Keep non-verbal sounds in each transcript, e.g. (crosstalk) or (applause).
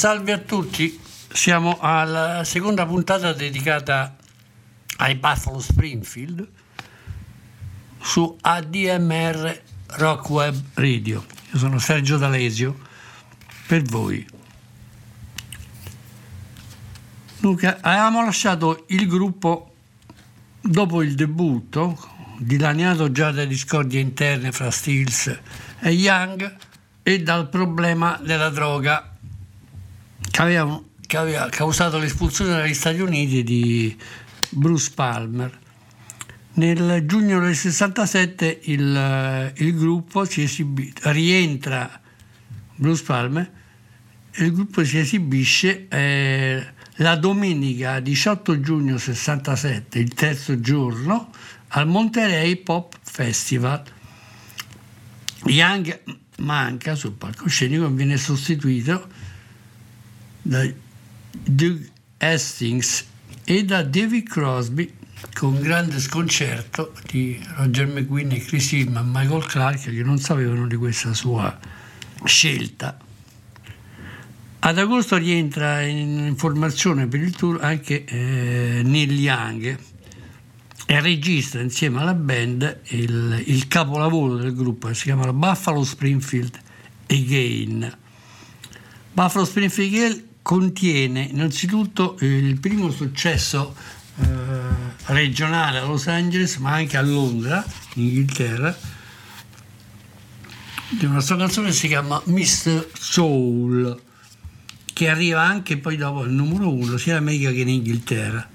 salve a tutti. Siamo alla seconda puntata dedicata ai Buffalo Springfield su ADMR Rock Web Radio. Io sono Sergio D'Alesio per voi. Dunque, avevamo lasciato il gruppo dopo il debutto, dilaniato già da discordie interne fra Stills e Young e dal problema della droga che aveva, che aveva causato l'espulsione dagli Stati Uniti di Bruce Palmer. Nel giugno del 67 il, il gruppo si esibì, rientra Bruce Palmer il gruppo si esibisce eh, la domenica 18 giugno 67, il terzo giorno, al Monterey Pop Festival. Young manca sul palcoscenico e viene sostituito da Doug Hastings e da David Crosby con grande sconcerto di Roger McGuinn e Chris Hillman e Michael Clark che non sapevano di questa sua scelta. Ad agosto rientra in formazione per il tour anche eh, Neil Young e registra insieme alla band il, il capolavoro del gruppo che si chiama Buffalo Springfield Again. Buffalo Springfield contiene innanzitutto il primo successo eh, regionale a Los Angeles ma anche a Londra, in Inghilterra, di una sua canzone che si chiama Mr. Soul che arriva anche poi dopo al numero uno sia in America che in Inghilterra.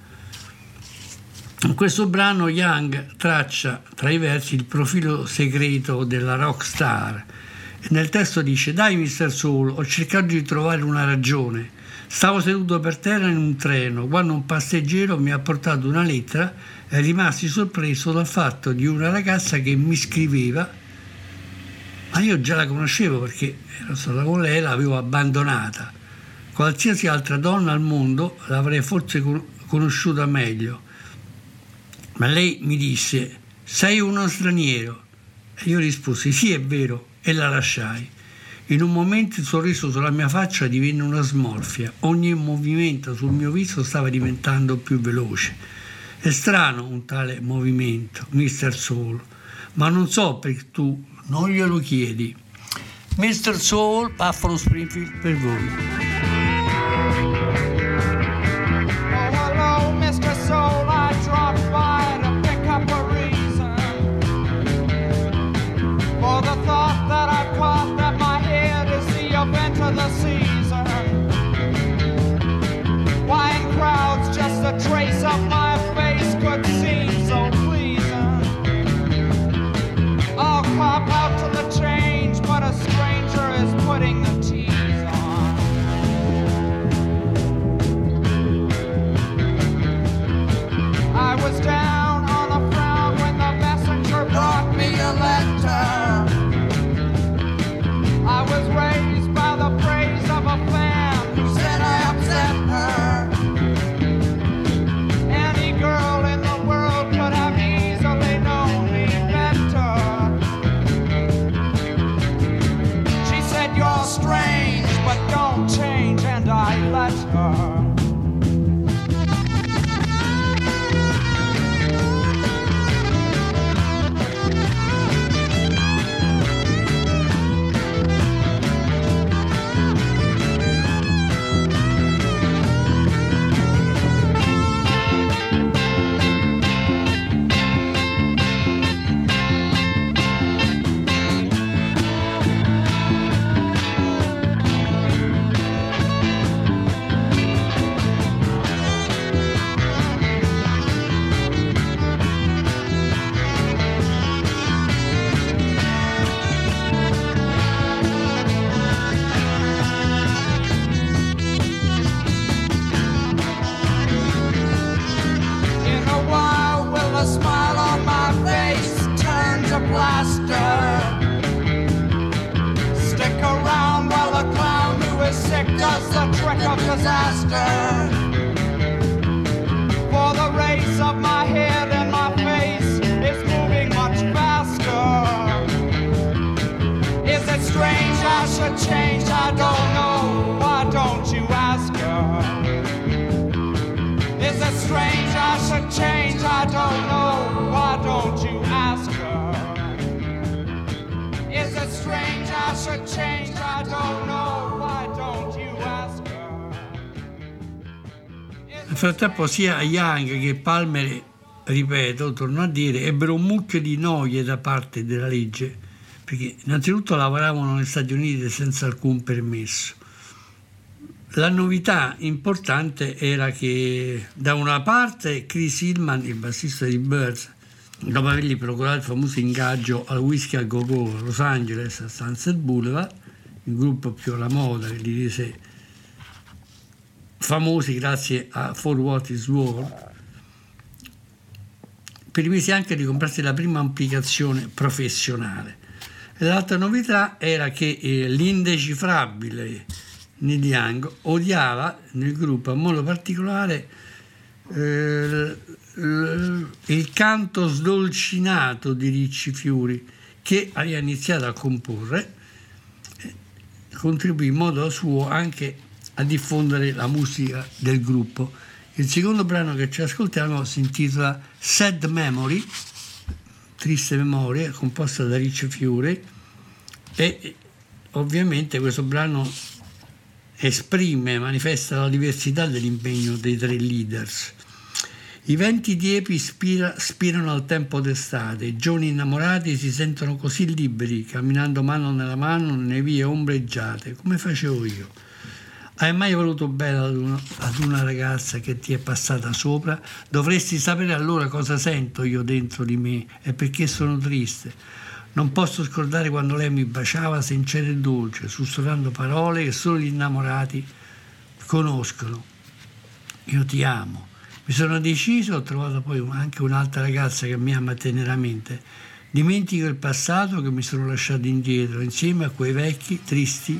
In questo brano Young traccia tra i versi il profilo segreto della rockstar e nel testo dice Dai Mr. Soul, ho cercato di trovare una ragione. Stavo seduto per terra in un treno quando un passeggero mi ha portato una lettera e rimasi sorpreso dal fatto di una ragazza che mi scriveva, ma io già la conoscevo perché ero stata con lei, l'avevo abbandonata. Qualsiasi altra donna al mondo l'avrei forse conosciuta meglio. Ma lei mi disse, sei uno straniero. E io risposi, sì è vero, e la lasciai. In un momento il sorriso sulla mia faccia divenne una smorfia, ogni movimento sul mio viso stava diventando più veloce. È strano un tale movimento, Mr. Soul, ma non so perché tu non glielo chiedi. Mr. Soul, Buffalo Springfield per voi. Trace of Frattempo sia Young che Palmer, ripeto, torno a dire, ebbero un mucchio di noie da parte della legge, perché innanzitutto lavoravano negli Stati Uniti senza alcun permesso. La novità importante era che da una parte Chris Hillman, il bassista di Birds, dopo avergli procurato il famoso ingaggio al Whisky a Go Go a Los Angeles a Sunset Boulevard, il gruppo più alla moda che li rese famosi grazie a For What Is War, permise anche di comprarsi la prima applicazione professionale. L'altra novità era che eh, l'indecifrabile Young odiava nel gruppo, in modo particolare, eh, il canto sdolcinato di Ricci Fiori, che aveva iniziato a comporre, eh, contribuì in modo suo anche a diffondere la musica del gruppo. Il secondo brano che ci ascoltiamo si intitola Sad Memory, Triste Memoria, composta da Ricci Fiore e ovviamente questo brano esprime, manifesta la diversità dell'impegno dei tre leaders. I venti diepi spira, spirano al tempo d'estate, i giovani innamorati si sentono così liberi, camminando mano nella mano nelle vie ombreggiate, come facevo io. Hai mai voluto bene ad una, ad una ragazza che ti è passata sopra? Dovresti sapere allora cosa sento io dentro di me e perché sono triste. Non posso scordare quando lei mi baciava sincera e dolce, sussurrando parole che solo gli innamorati conoscono. Io ti amo. Mi sono deciso, ho trovato poi anche un'altra ragazza che mi ama teneramente. Dimentico il passato che mi sono lasciato indietro, insieme a quei vecchi, tristi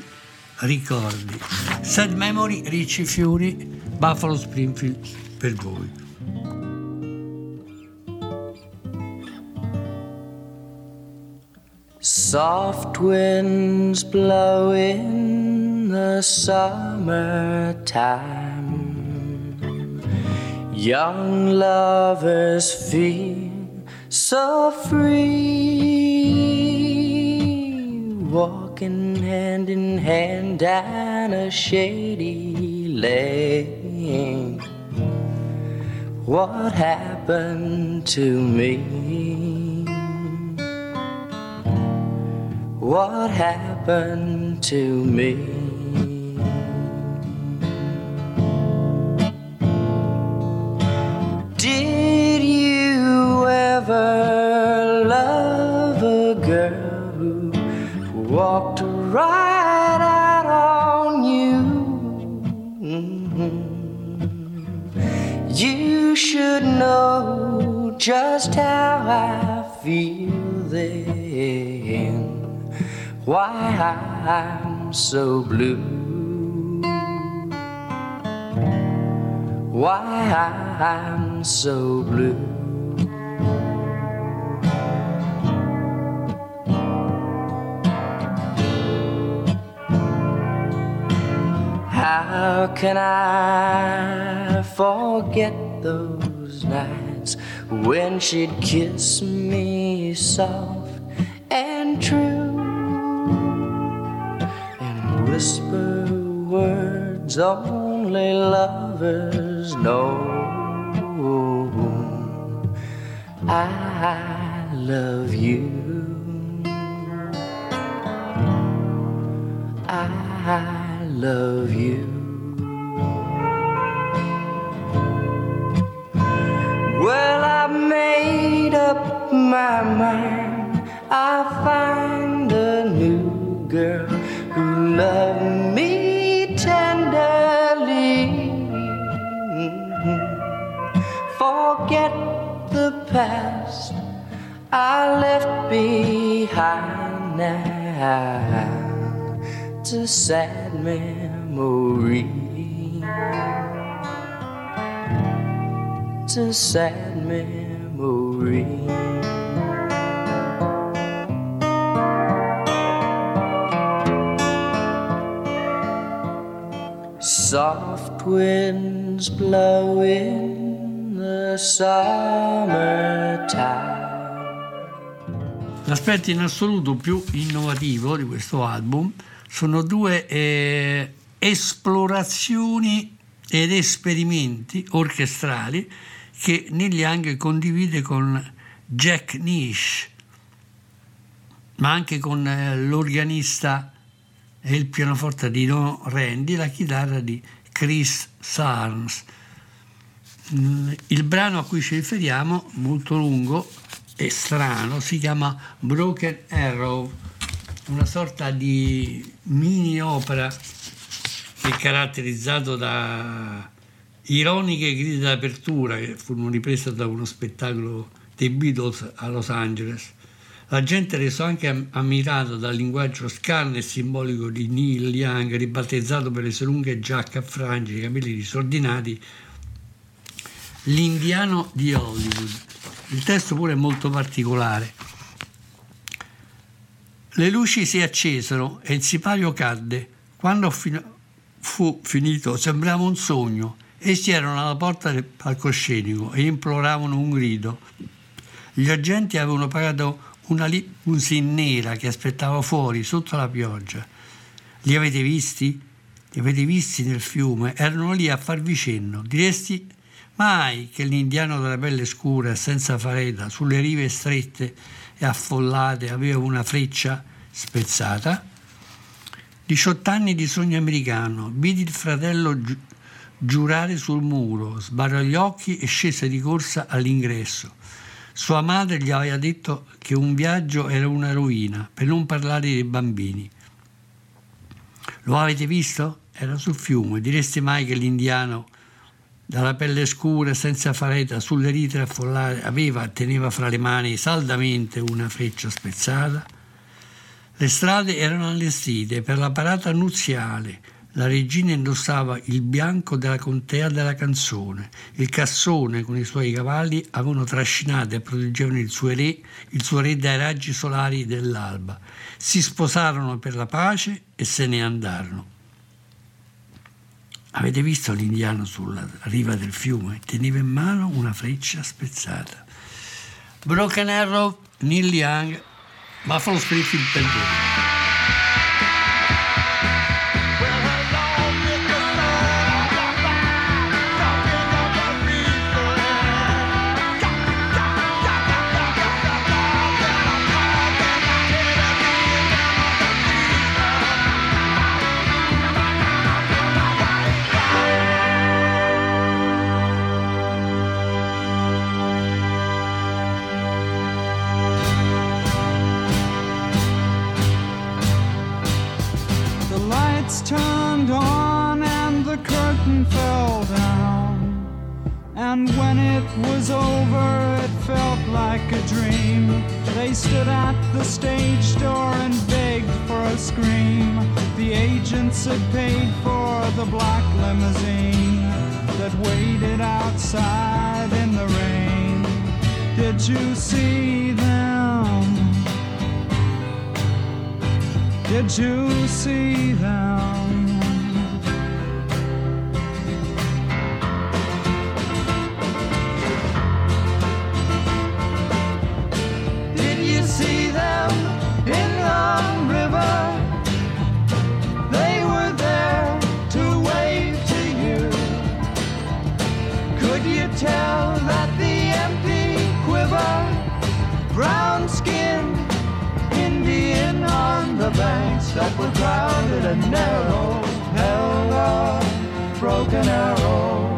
ricordi. Sad Memory, Ricci Fiori, Buffalo Springfield per voi. Soft winds blow in the summertime. Young lovers feel so free, walking hand in hand down a shady lane. What happened to me? What happened to me? Did you ever walked right out on you? Mhm. You should know just how I feel then. Why I'm so blue. Why I'm so blue. How can I forget those nights when she'd kiss me soft and true and whisper words only lovers know? I love you. I love you. Well, I made up my mind. I'll find a new girl who loved me tenderly. Forget the past I left behind now. It's a sad memory. It's a sad memory. Soft winds blowing the summertime. L'aspetto in assoluto più innovativo di questo album sono due eh, esplorazioni ed esperimenti orchestrali che Neil Young condivide con Jack Nish, ma anche con eh, l'organista e il pianoforte di Don Randy, la chitarra di Chris Sarnes. Mm, il brano a cui ci riferiamo, molto lungo, e strano, si chiama Broken Arrow, una sorta di mini opera che è caratterizzato da ironiche grida d'apertura che furono riprese da uno spettacolo dei Beatles a Los Angeles. La gente reso anche ammirato dal linguaggio scarno e simbolico di Neil Young, ribattezzato per le sue lunghe giacche a frange e i capelli disordinati, l'indiano di Hollywood. Il testo pure è molto particolare. Le luci si accesero e il sipario cadde. Quando fu finito sembrava un sogno. Essi erano alla porta del palcoscenico e imploravano un grido. Gli agenti avevano pagato una limousine nera che aspettava fuori sotto la pioggia. Li avete visti? Li avete visti nel fiume? Erano lì a farvi cenno. Diresti Mai che l'indiano della pelle scura e senza fareta sulle rive strette e affollate aveva una freccia spezzata? 18 anni di sogno americano, vidi il fratello gi- giurare sul muro, sbarrò gli occhi e scese di corsa all'ingresso. Sua madre gli aveva detto che un viaggio era una rovina, per non parlare dei bambini. Lo avete visto? Era sul fiume. Direste mai che l'indiano dalla pelle scura, senza fareta, sulle rite affollate, aveva, teneva fra le mani saldamente una freccia spezzata. Le strade erano allestite per la parata nuziale. La regina indossava il bianco della contea della canzone. Il cassone con i suoi cavalli avevano trascinato e proteggevano il suo re, il suo re dai raggi solari dell'alba. Si sposarono per la pace e se ne andarono. Avete visto l'indiano sulla riva del fiume? Teneva in mano una freccia spezzata. Broken Arrow, Neil Young, Buffalo Springfield Penguin. And the curtain fell down and when it was over, it felt like a dream. They stood at the stage door and begged for a scream. The agents had paid for the black limousine that waited outside in the rain. Did you see them? Did you see them? Did you see them in the river? They were there to wave to you. Could you tell that the empty quiver? Were crowded and narrow held a broken arrow.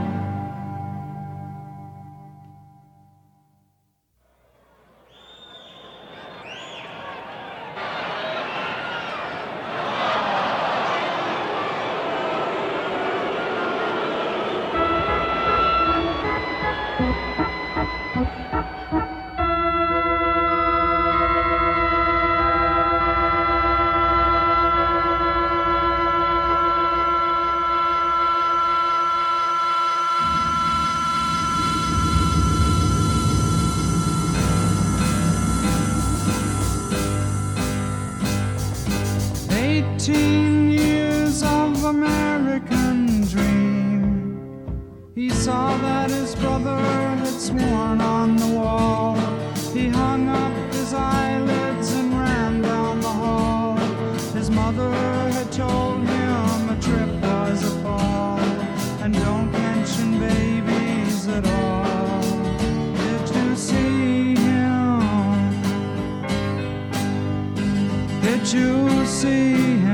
His brother had sworn on the wall. He hung up his eyelids and ran down the hall. His mother had told him a trip was a fall. And don't mention babies at all. Did you see him? Did you see him?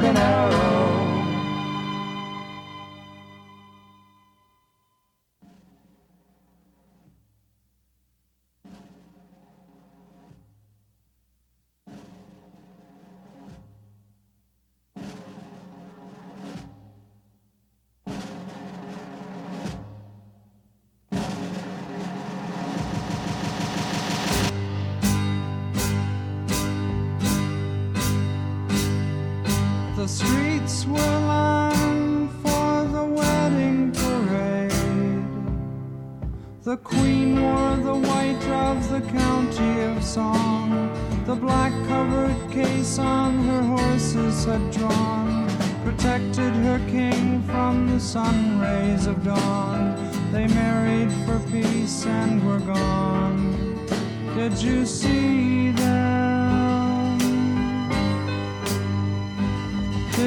Broken arrow?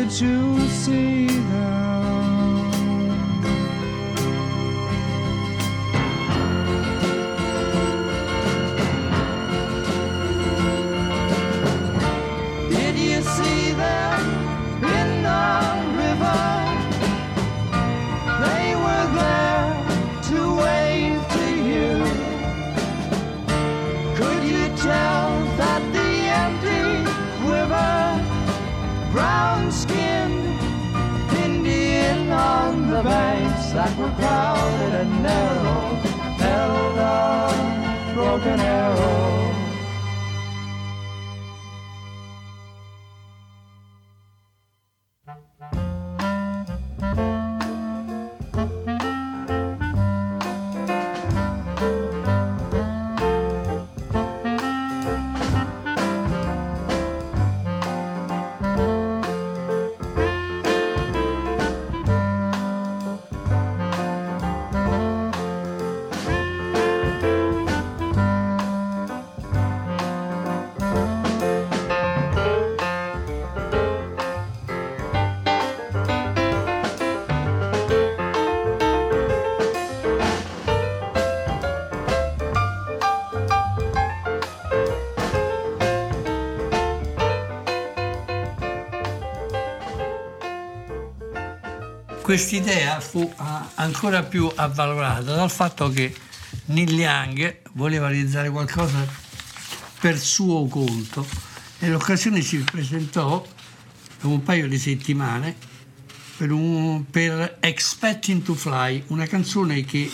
Did you see them? Quest'idea fu ah, ancora più avvalorata dal fatto che Neil Young voleva realizzare qualcosa per suo conto e l'occasione si presentò dopo un paio di settimane per, un- per Expecting to Fly, una canzone che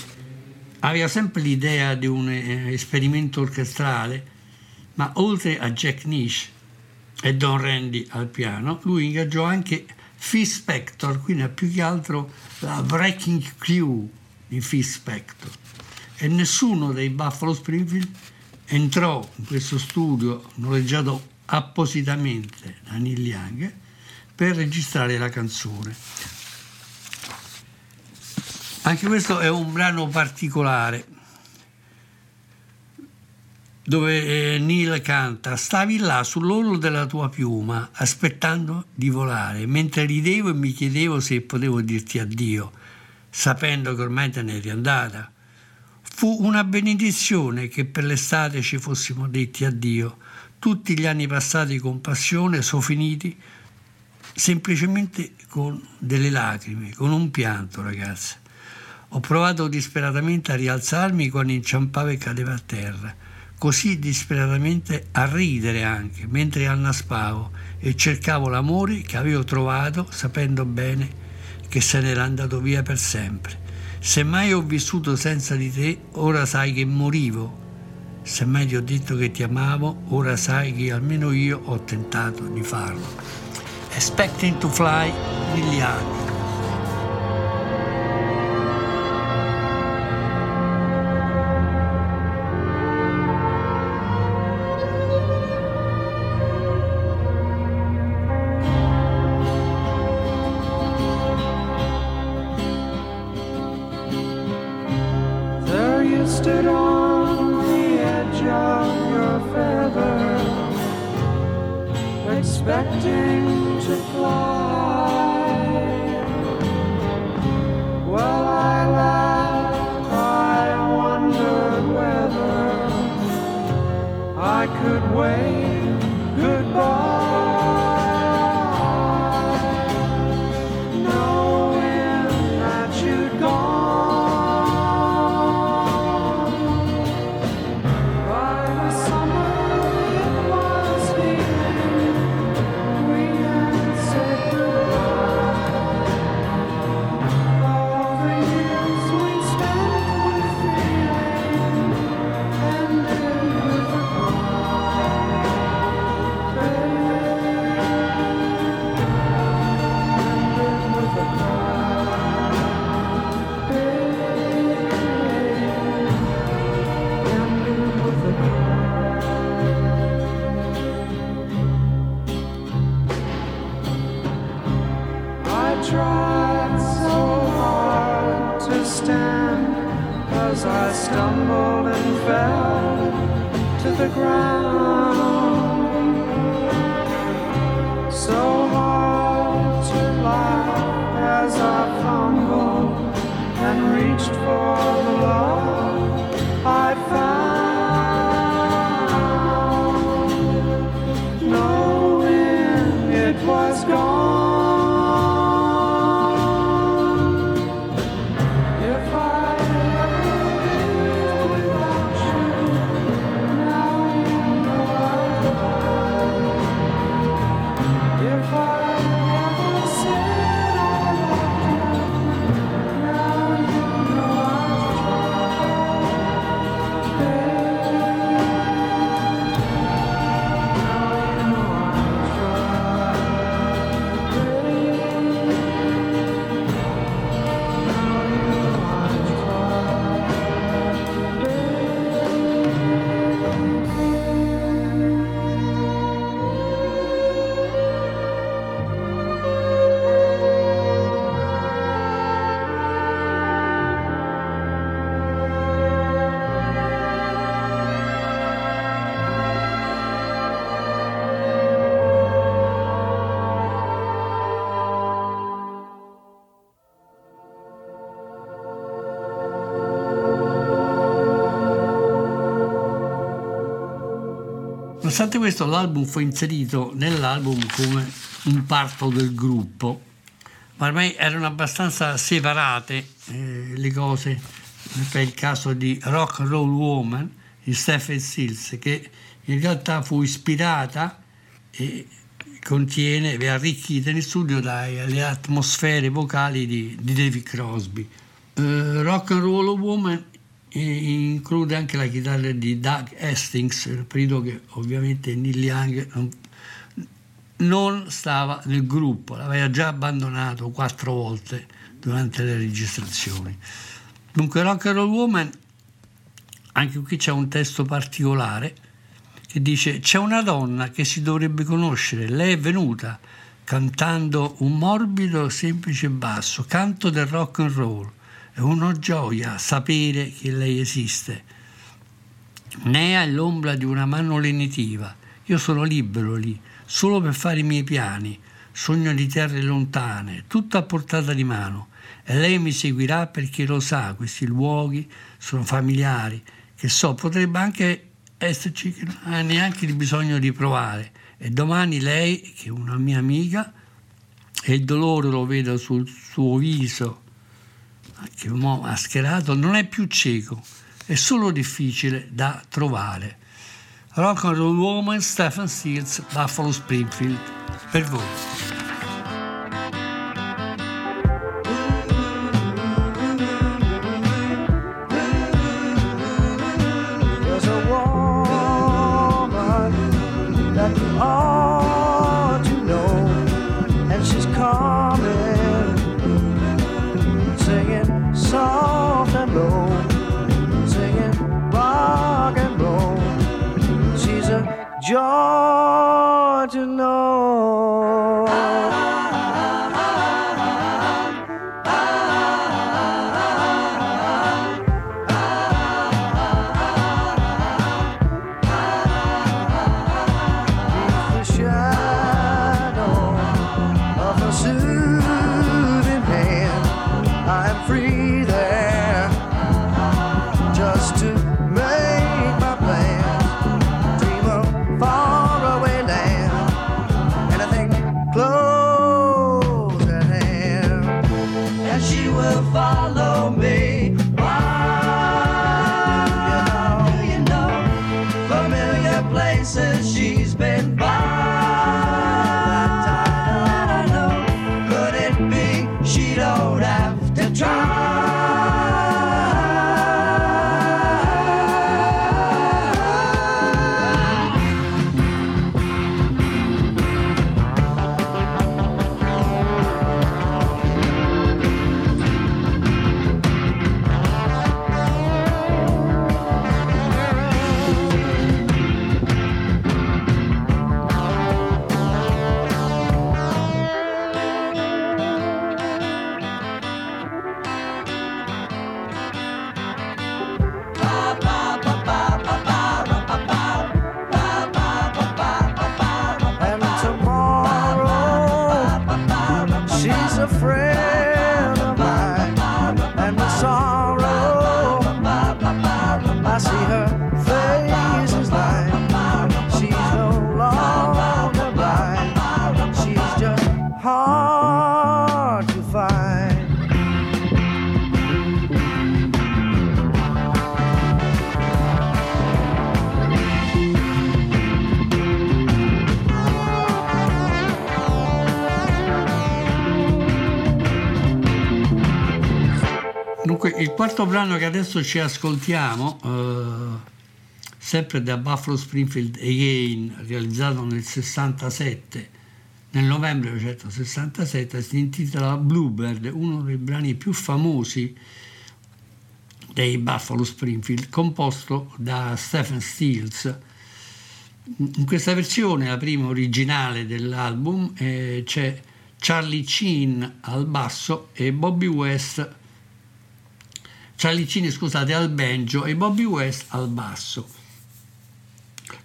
aveva sempre l'idea di un eh, esperimento orchestrale, ma oltre a Jack Nish e Don Randy al piano, lui ingaggiò anche Phil Spector, quindi è più che altro la Wrecking Crew di Phil Spector. E nessuno dei Buffalo Springfield entrò in questo studio noleggiato appositamente da Neil Young per registrare la canzone. Anche questo è un brano particolare dove eh, Neil canta Stavi là sull'orlo della tua piuma aspettando di volare. Mentre ridevo e mi chiedevo se potevo dirti addio sapendo che ormai te n'eri andata. Fu una benedizione che per l'estate ci fossimo detti addio. Tutti gli anni passati con passione sono finiti semplicemente con delle lacrime con un pianto ragazzi. Ho provato disperatamente a rialzarmi quando inciampavo e cadevo a terra così disperatamente a ridere anche, mentre annaspavo e cercavo l'amore che avevo trovato sapendo bene che se n'era andato via per sempre. Se mai ho vissuto senza di te, ora sai che morivo. Se mai ti ho detto che ti amavo, ora sai che almeno io ho tentato di farlo. Expecting to fly, Liliani. expecting to fly. Well, I laughed, I wondered whether I could wait. cry. Nonostante questo, l'album fu inserito nell'album come un parto del gruppo, ma ormai erano abbastanza separate eh, le cose per il caso di Rock and Roll Woman di Stephen Sills, che in realtà fu ispirata e contiene e arricchita in studio dalle atmosfere vocali di, di David Crosby. Uh, Rock and Roll Woman include anche la chitarra di Doug Hastings, periodo che ovviamente Neil Young non, non stava nel gruppo, l'aveva già abbandonato quattro volte durante le registrazioni. Dunque Rock and Roll Woman, anche qui c'è un testo particolare che dice c'è una donna che si dovrebbe conoscere, lei è venuta cantando un morbido semplice basso, canto del rock and roll è una gioia sapere che lei esiste. Nea è l'ombra di una mano lenitiva. Io sono libero lì, solo per fare i miei piani. Sogno di terre lontane, tutto a portata di mano. E lei mi seguirà perché lo sa, questi luoghi sono familiari. Che so, potrebbe anche esserci che non ha neanche il bisogno di provare. E domani lei, che è una mia amica, e il dolore lo vedo sul suo viso, che un uomo mascherato non è più cieco, è solo difficile da trovare. Rock and Roll Woman, Stephen Stills, Buffalo Springfield. Per voi. Quarto brano che adesso ci ascoltiamo, eh, sempre da Buffalo Springfield Again, realizzato nel 67, nel novembre 1967, si intitola Bluebird, uno dei brani più famosi dei Buffalo Springfield, composto da Stephen Stills. In questa versione, la prima originale dell'album, eh, c'è Charlie Chin al basso e Bobby West Charlie Cini, scusate, al banjo e Bobby West al basso.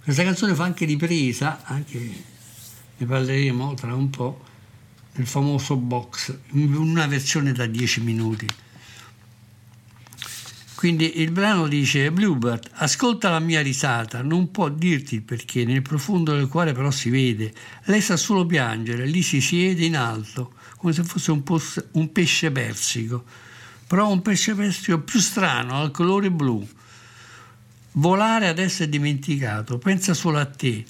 Questa canzone fa anche ripresa, anche ne parleremo tra un po', nel famoso box, in una versione da 10 minuti. Quindi il brano dice Bluebird, ascolta la mia risata, non può dirti il perché, nel profondo del cuore però si vede. Lei sa solo piangere, lì si siede in alto, come se fosse un, pos- un pesce persico però un pesce pestio più strano, al colore blu. Volare adesso è dimenticato, pensa solo a te.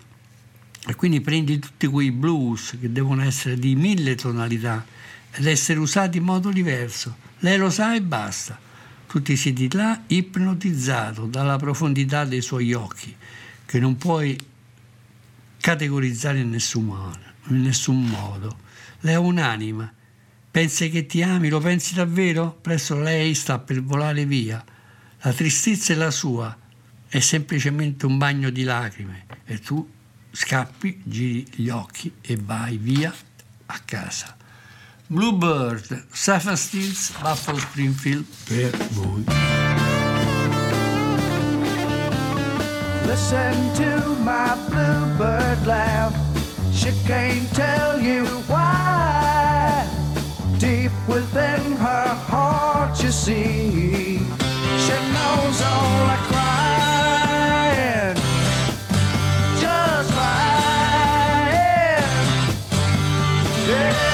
E quindi prendi tutti quei blues che devono essere di mille tonalità ed essere usati in modo diverso. Lei lo sa e basta. Tu ti siedi là ipnotizzato dalla profondità dei suoi occhi, che non puoi categorizzare in nessun modo. In nessun modo. Lei è un'anima Pensi che ti ami, lo pensi davvero? Presso lei sta per volare via. La tristezza è la sua, è semplicemente un bagno di lacrime e tu scappi, giri gli occhi e vai via a casa. Bluebird, Stephen Stills, Buffalo Springfield per voi. Listen to my bluebird laugh. She can't tell you why. within her heart, you see. She knows all I crying, just crying, Yeah.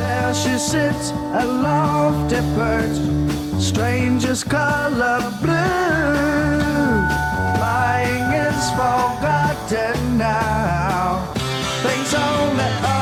There she sits a at birds, strangest color blue. Lying is forgotten now. Things only.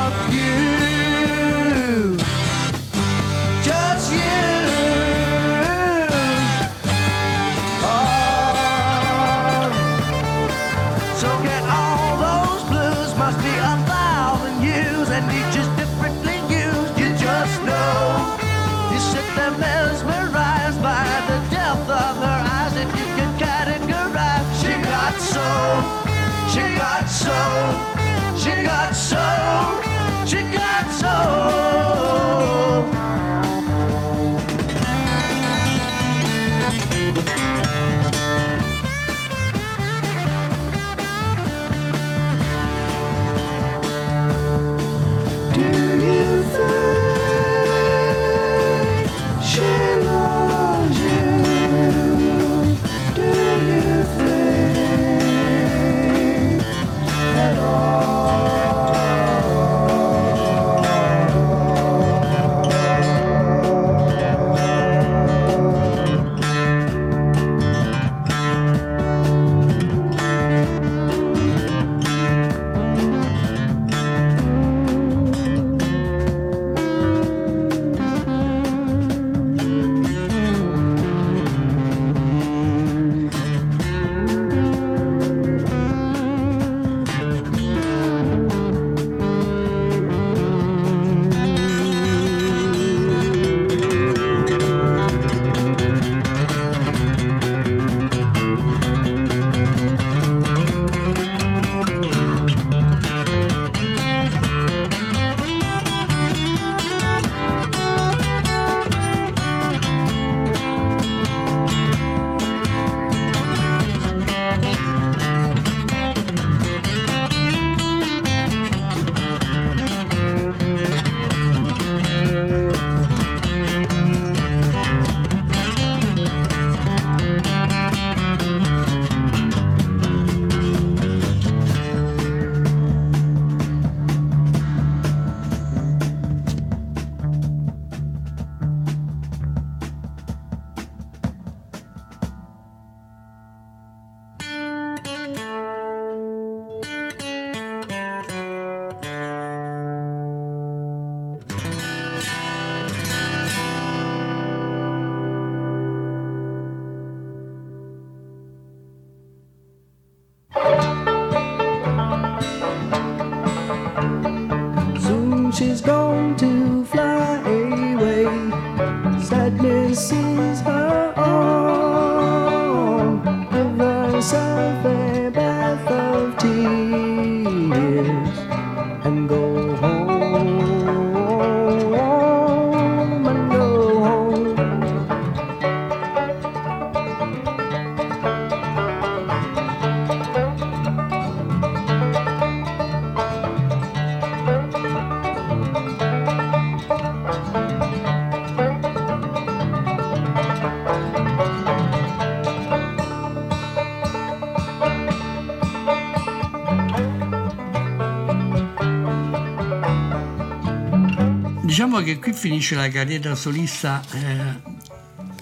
Qui finisce la carriera solista eh,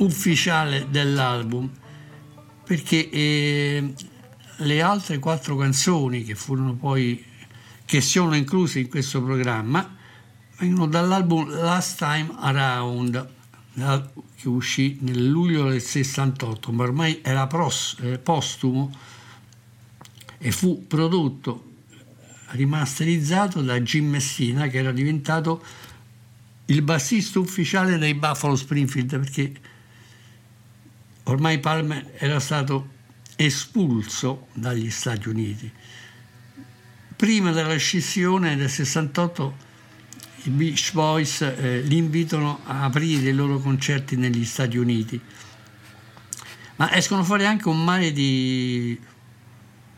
ufficiale dell'album, perché eh, le altre quattro canzoni che furono poi che sono incluse in questo programma vengono dall'album Last Time Around che uscì nel luglio del 68 ma ormai era pros- eh, postumo e fu prodotto rimasterizzato da Jim Messina che era diventato il bassista ufficiale dei Buffalo Springfield perché ormai Palmer era stato espulso dagli Stati Uniti. Prima della scissione del 68 i Beach Boys eh, li invitano a aprire i loro concerti negli Stati Uniti, ma escono fuori anche un mare di,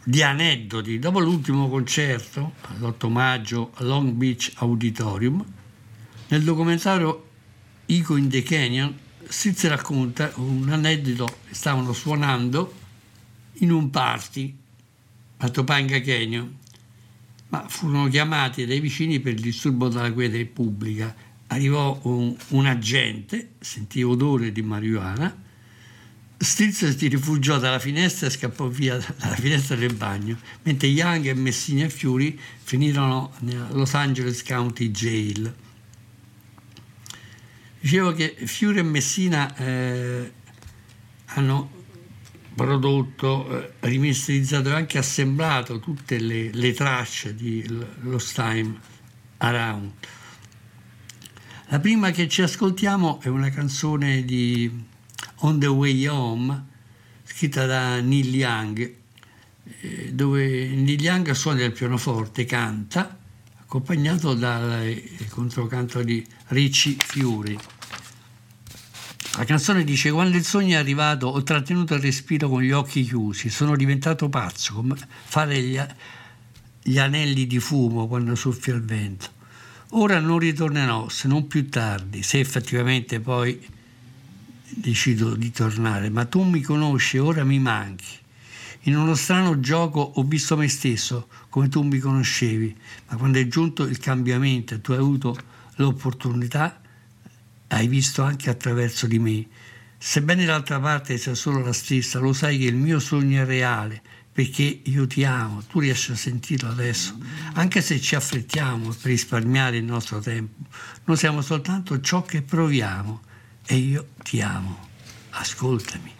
di aneddoti. Dopo l'ultimo concerto, l'8 maggio a Long Beach Auditorium, nel documentario Ico in the Canyon si racconta un aneddoto, stavano suonando in un party a Topanga Canyon, ma furono chiamati dai vicini per il disturbo della quiete pubblica. Arrivò un, un agente, sentì odore di marijuana, Stills si rifugiò dalla finestra e scappò via (laughs) dalla finestra del bagno, mentre Young e Messina e Fury finirono nella Los Angeles County Jail. Dicevo che Fiore e Messina eh, hanno prodotto, eh, rimasterizzato e anche assemblato tutte le, le tracce di Lost Time Around. La prima che ci ascoltiamo è una canzone di On the Way Home, scritta da Neil Young, eh, dove Neil Young suona il pianoforte, canta accompagnato dal controcanto di Ricci Fiori. La canzone dice quando il sogno è arrivato ho trattenuto il respiro con gli occhi chiusi, sono diventato pazzo, come fare gli, gli anelli di fumo quando soffia il vento. Ora non ritornerò se non più tardi, se effettivamente poi decido di tornare, ma tu mi conosci ora mi manchi. In uno strano gioco ho visto me stesso come tu mi conoscevi, ma quando è giunto il cambiamento e tu hai avuto l'opportunità, hai visto anche attraverso di me. Sebbene d'altra parte sia solo la stessa, lo sai che il mio sogno è reale, perché io ti amo, tu riesci a sentirlo adesso, anche se ci affrettiamo per risparmiare il nostro tempo, noi siamo soltanto ciò che proviamo e io ti amo. Ascoltami.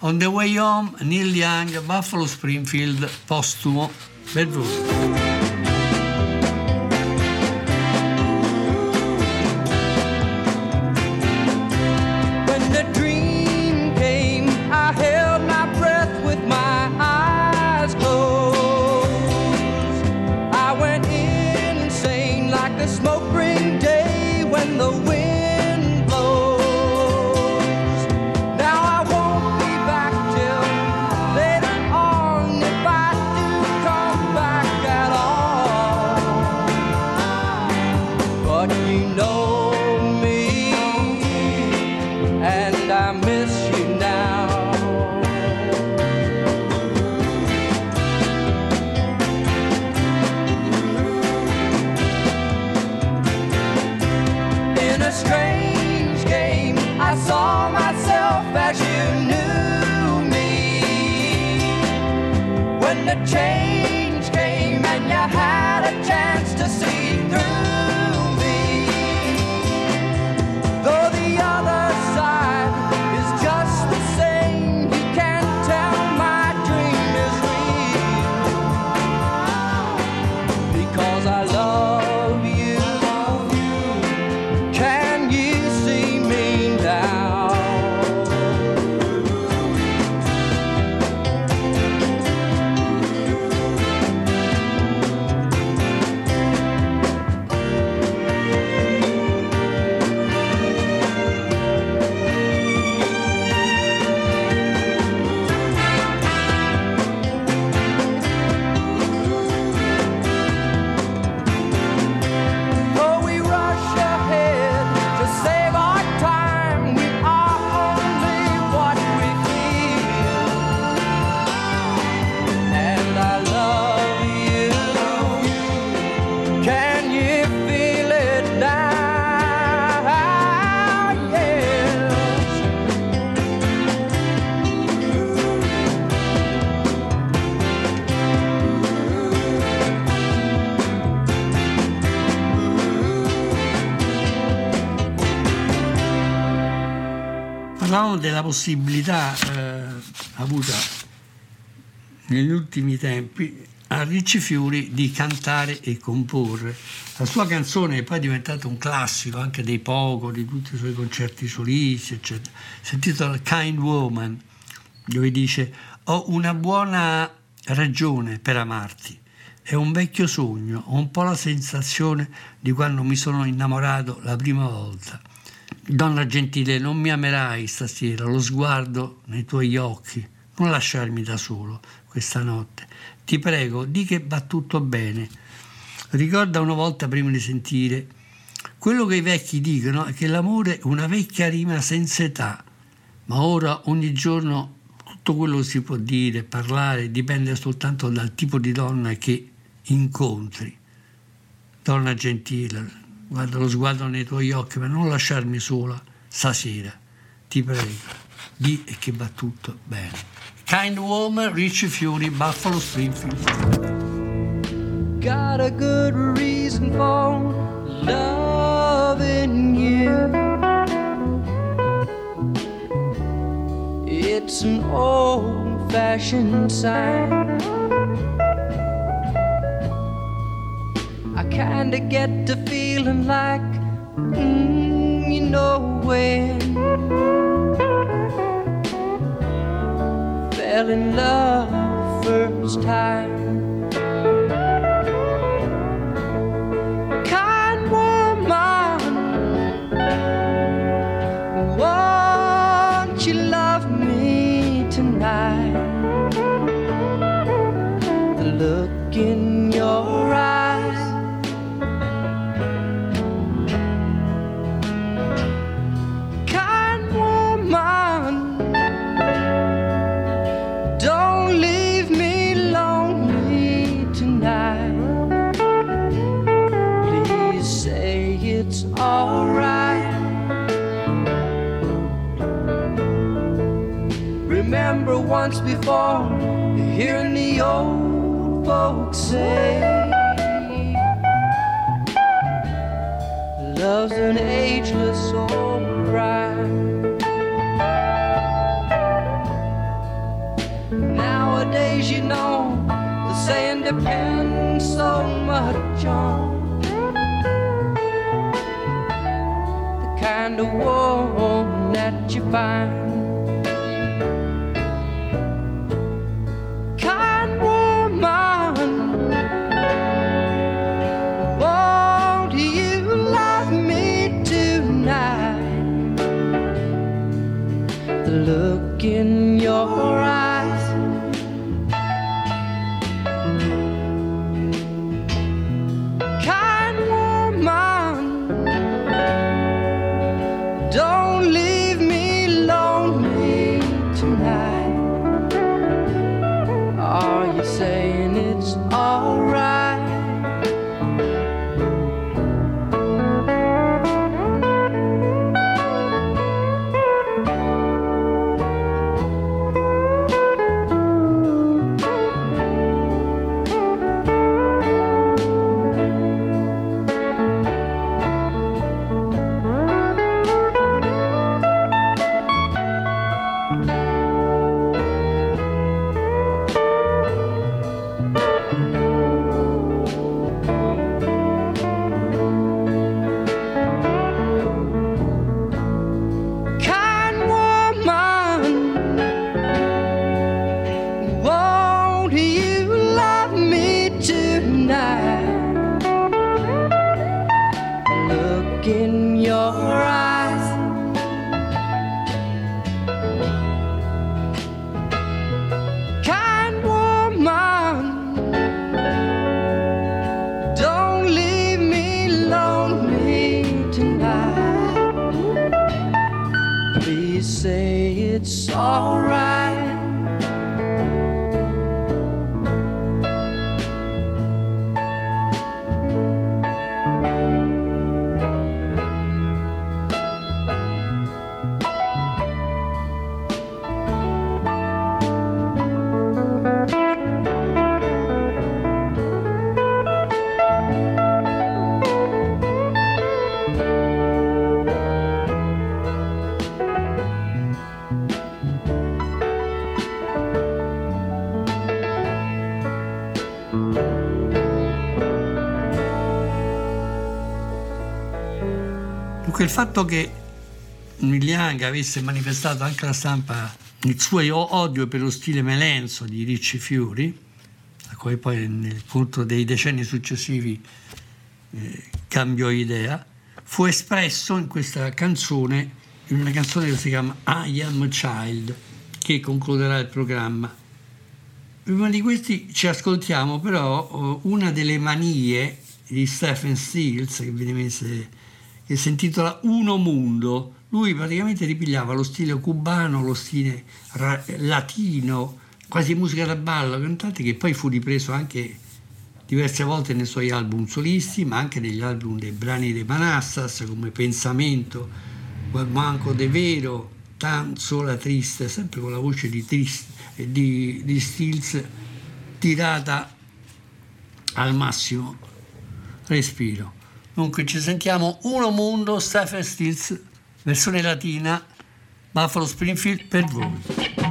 On the way home, Neil Young, Buffalo Springfield, postumo, benvenuto. della possibilità eh, avuta negli ultimi tempi a Ricci Fiori di cantare e comporre. La sua canzone è poi diventata un classico anche dei Poco, di tutti i suoi concerti solisti, eccetera. Si intitola Kind Woman, dove dice ho una buona ragione per amarti. È un vecchio sogno, ho un po' la sensazione di quando mi sono innamorato la prima volta. Donna gentile, non mi amerai stasera, lo sguardo nei tuoi occhi, non lasciarmi da solo questa notte. Ti prego, di che va tutto bene. Ricorda una volta prima di sentire, quello che i vecchi dicono è che l'amore è una vecchia rima senza età, ma ora ogni giorno tutto quello che si può dire, parlare, dipende soltanto dal tipo di donna che incontri. Donna gentile, guarda lo sguardo nei tuoi occhi, ma non lasciarmi sola stasera, ti prego, di e che va tutto bene. Kind Woman, Ricci Fiori, Buffalo Springfield. Got a good reason for loving you. It's an old fashioned sign. Kinda get to feeling like, mm, you know when. Fell in love first time. Once before, hearing the old folks say, Love's an ageless old bride. Nowadays, you know, the saying depends so much on the kind of woman that you find. Fatto che Young avesse manifestato anche alla stampa il suo odio per lo stile melenso di Ricci Fiori, a cui poi nel corso dei decenni successivi eh, cambiò idea, fu espresso in questa canzone, in una canzone che si chiama I Am Child, che concluderà il programma. Prima di questi ci ascoltiamo però oh, una delle manie di Stephen Stills, che viene messa che si intitola Uno Mundo. Lui praticamente ripigliava lo stile cubano, lo stile ra- latino, quasi musica da ballo, cantante, che poi fu ripreso anche diverse volte nei suoi album solisti, ma anche negli album dei brani dei Manassas, come Pensamento, Guaguanco de Vero, Tan sola triste, sempre con la voce di, di, di Stills tirata al massimo respiro. Dunque ci sentiamo Uno Mundo, Stephen Stills, versione latina, Buffalo Springfield per voi.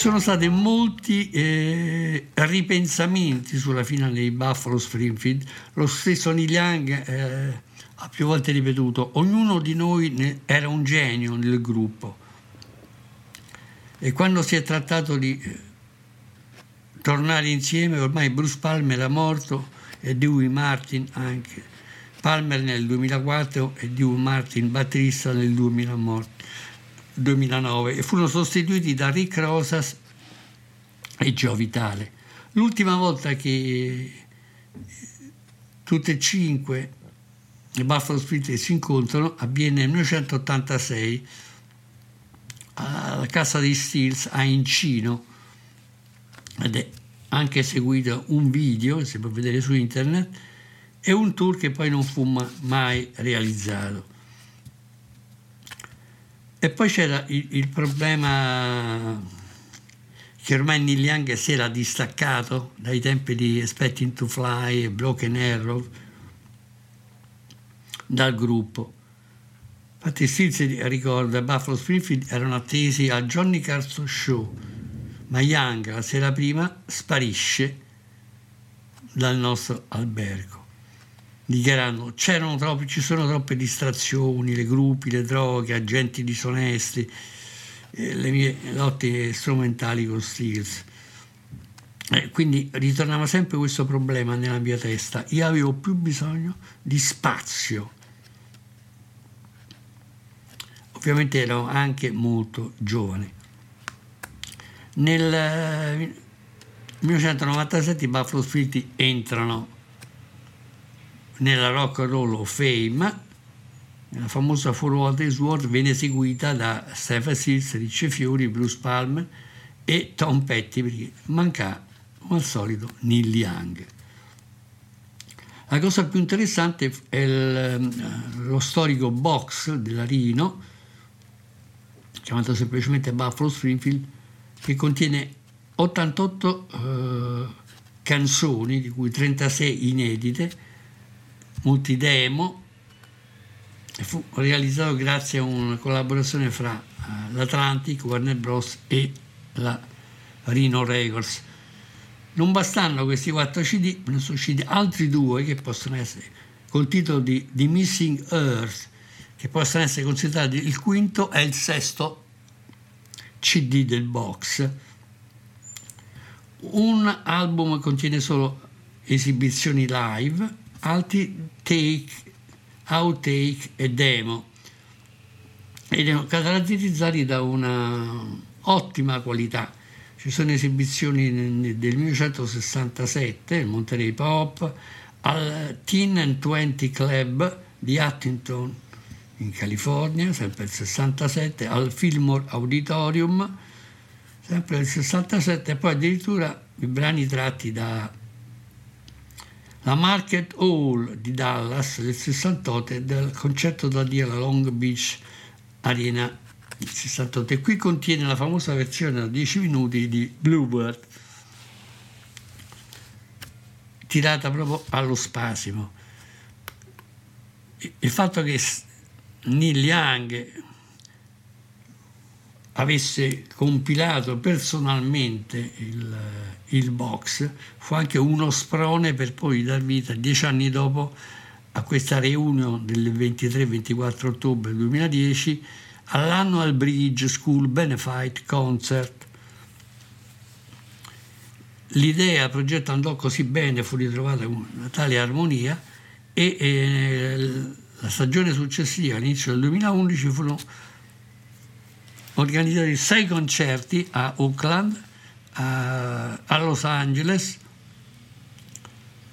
Sono stati molti eh, ripensamenti sulla finale di Buffalo Springfield. Lo stesso Neil Young eh, ha più volte ripetuto: ognuno di noi era un genio nel gruppo. E quando si è trattato di eh, tornare insieme, ormai Bruce Palmer era morto e Dewey Martin anche. Palmer nel 2004 e Dewey Martin batterista nel 2000 morto. 2009 e furono sostituiti da Rick Rosas e Gio Vitale. L'ultima volta che tutte e cinque i Buffalo Split si incontrano avviene nel 1986 alla casa dei Steels a Incino ed è anche seguito un video si può vedere su internet e un tour che poi non fu ma- mai realizzato. E poi c'era il, il problema che ormai Neil Young si era distaccato dai tempi di Expecting to Fly e Broken Arrow dal gruppo. Infatti Stills ricorda Buffalo Springfield erano attesi al Johnny Carson Show, ma Young la sera prima sparisce dal nostro albergo dichiarando troppi, ci sono troppe distrazioni, le gruppi, le droghe, agenti disonesti, eh, le mie lotte strumentali con Steels. Eh, quindi ritornava sempre questo problema nella mia testa. Io avevo più bisogno di spazio. Ovviamente ero anche molto giovane. Nel eh, 1997 i Buffalo Split entrano nella Rock and Roll of Fame, la famosa For What Is Worth venne eseguita da Stephen Stills, Ricci Fiori, Bruce Palmer e Tom Petty perché manca come al solito Neil Young. La cosa più interessante è il- lo storico box della Rino, chiamato semplicemente Buffalo Springfield, che contiene 88 eh, canzoni, di cui 36 inedite, molti demo, e fu realizzato grazie a una collaborazione fra eh, l'Atlantic, Warner Bros. e la Rhino Records. Non bastando questi quattro CD, ne sono usciti altri due che possono essere col titolo di The Missing Earth, che possono essere considerati il quinto e il sesto CD del box. Un album contiene solo esibizioni live, altri take, outtake e demo ed erano caratterizzati da una ottima qualità. Ci sono esibizioni del 1967 il Monterey Pop, al Teen and 20 Club di Huntington in California, sempre il 67, al Fillmore Auditorium, sempre il 67, e poi addirittura i brani tratti da la Market Hall di Dallas del 68 e del concerto da Dio alla Long Beach Arena del 68 e qui contiene la famosa versione da 10 minuti di Bluebird tirata proprio allo spasimo. Il fatto che Neil Young avesse compilato personalmente il, il box fu anche uno sprone per poi dar vita dieci anni dopo a questa reunion del 23-24 ottobre 2010 all'Annual Bridge School Benefit Concert. L'idea, il progetto andò così bene, fu ritrovata una tale armonia e eh, la stagione successiva, all'inizio del 2011, furono organizzati sei concerti a Oakland, a, a Los Angeles,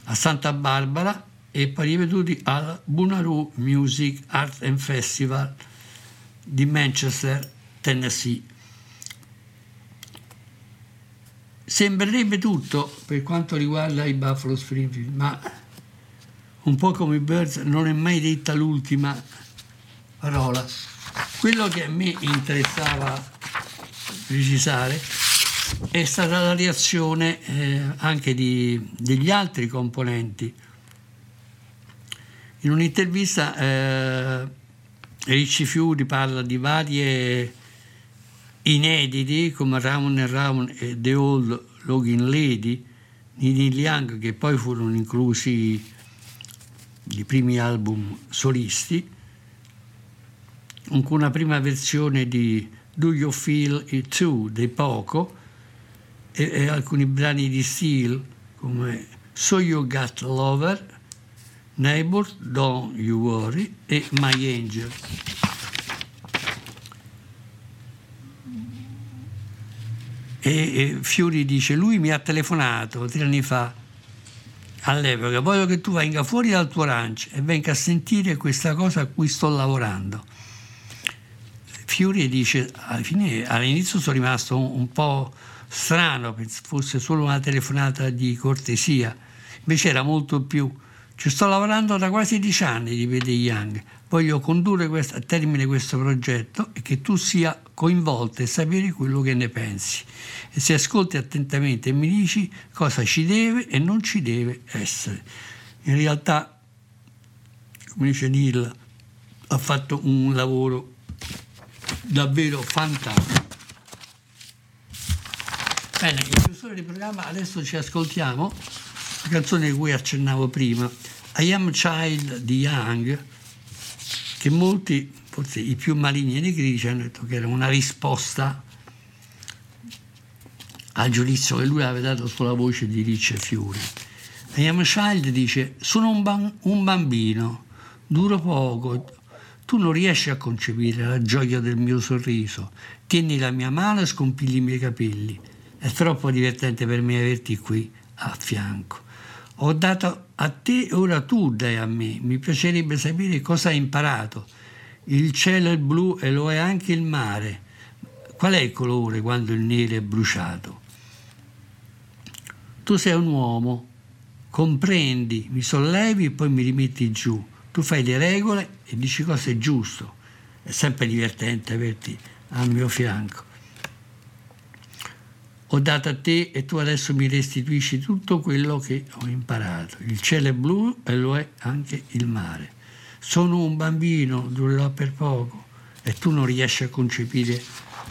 a Santa Barbara e poi ripetuti al Bunaroo Music Art and Festival di Manchester, Tennessee. Sembrerebbe tutto per quanto riguarda i Buffalo Springfield, ma un po' come i Birds non è mai detta l'ultima parola. Quello che a me interessava precisare è stata la reazione eh, anche di, degli altri componenti. In un'intervista eh, Ricci Fiuri parla di varie inediti come Round and Round e The Old Login Lady di Neil Young che poi furono inclusi i primi album solisti una prima versione di Do You Feel It Too dei Poco e, e alcuni brani di Steel come So You Got Lover Neighbor, Don't You Worry e My Angel. E, e Fiori dice, lui mi ha telefonato tre anni fa, all'epoca, voglio che tu venga fuori dal tuo ranch e venga a sentire questa cosa a cui sto lavorando. Fiori dice, alla fine, all'inizio sono rimasto un, un po' strano, fosse solo una telefonata di cortesia, invece era molto più ci sto lavorando da quasi dieci anni, ripete Young. Voglio condurre questo, a termine questo progetto e che tu sia coinvolto e sapere quello che ne pensi. E se ascolti attentamente e mi dici cosa ci deve e non ci deve essere. In realtà, come dice Neil, ha fatto un lavoro davvero fantastico. Bene, in chiusura di programma adesso ci ascoltiamo la canzone di cui accennavo prima, I Am Child di Young, che molti, forse i più maligni dei critici, hanno detto che era una risposta al giudizio che lui aveva dato sulla voce di Ricci Fiori. I Am Child dice, sono un, ban- un bambino, duro poco, tu non riesci a concepire la gioia del mio sorriso, tieni la mia mano e scompigli i miei capelli. È troppo divertente per me averti qui a fianco. Ho dato a te, ora tu dai a me. Mi piacerebbe sapere cosa hai imparato. Il cielo è blu e lo è anche il mare. Qual è il colore quando il nero è bruciato? Tu sei un uomo, comprendi, mi sollevi e poi mi rimetti giù. Tu fai le regole e dici cosa è giusto. È sempre divertente averti al mio fianco ho dato a te e tu adesso mi restituisci tutto quello che ho imparato. Il cielo è blu e lo è anche il mare. Sono un bambino, durerò per poco e tu non riesci a concepire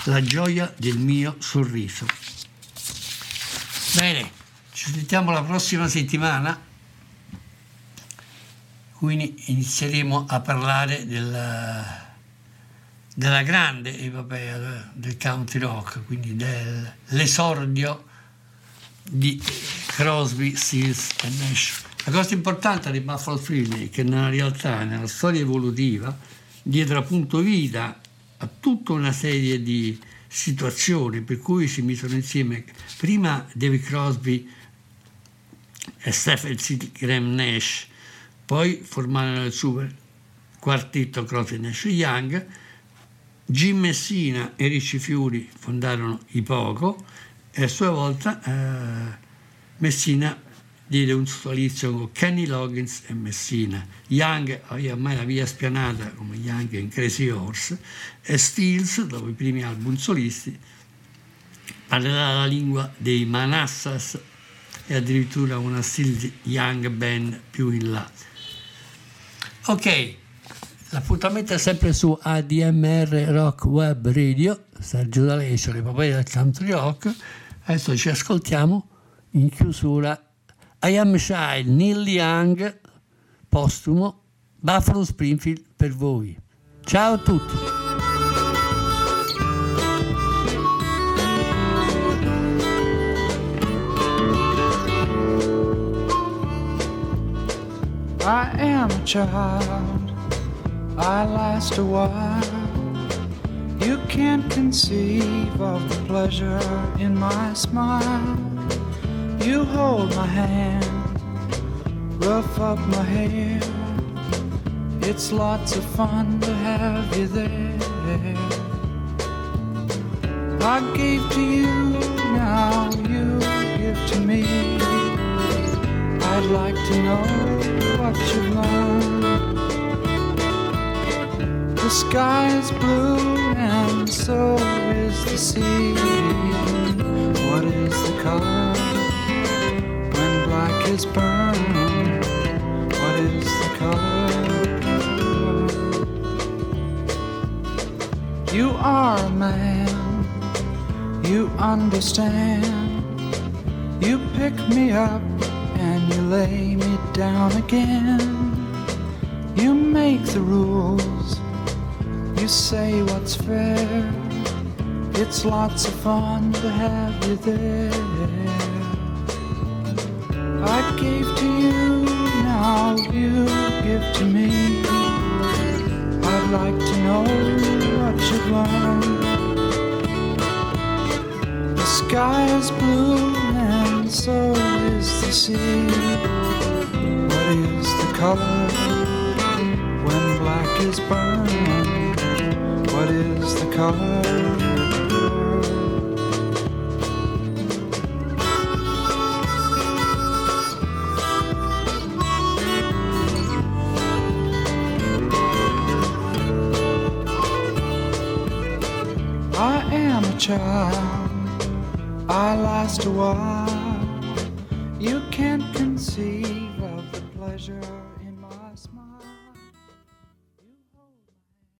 la gioia del mio sorriso. Bene, ci sentiamo la prossima settimana, quindi inizieremo a parlare della della grande epopea del country rock, quindi dell'esordio di Crosby, Stills e Nash. La cosa importante di Buffalo Springfield è che nella realtà, nella storia evolutiva, diedero appunto vita a tutta una serie di situazioni per cui si misero insieme prima David Crosby e Stephen C. Graham Nash, poi formarono il super quartetto Crosby Nash Young, Jim Messina e Ricci Fiori fondarono i Poco e a sua volta eh, Messina diede un solizio con Kenny Loggins e Messina. Young aveva ormai la via spianata come Young in Crazy Horse e Stills, dopo i primi album solisti, parlerà la lingua dei Manassas e addirittura una Stills Young Band più in là. Ok, L'appuntamento è sempre su ADMR Rock Web Radio, Sergio D'Alessio, le papere del country rock. Adesso ci ascoltiamo in chiusura I Am Child, Neil Young, postumo, Buffalo Springfield per voi. Ciao a tutti! I am a child. I last a while. You can't conceive of the pleasure in my smile. You hold my hand, rough up my hair. It's lots of fun to have you there. I gave to you, now you give to me. I'd like to know what you've learned. The sky is blue and so is the sea. What is the color when black is burned? What is the color? You are a man, you understand. You pick me up lay me down again. You make the rules, you say what's fair. It's lots of fun to have you there. I gave to you, now you give to me. I'd like to know what you've learned. The sky is blue and so the sea. What is the color when black is burned? What is the color? I am a child. I last a while.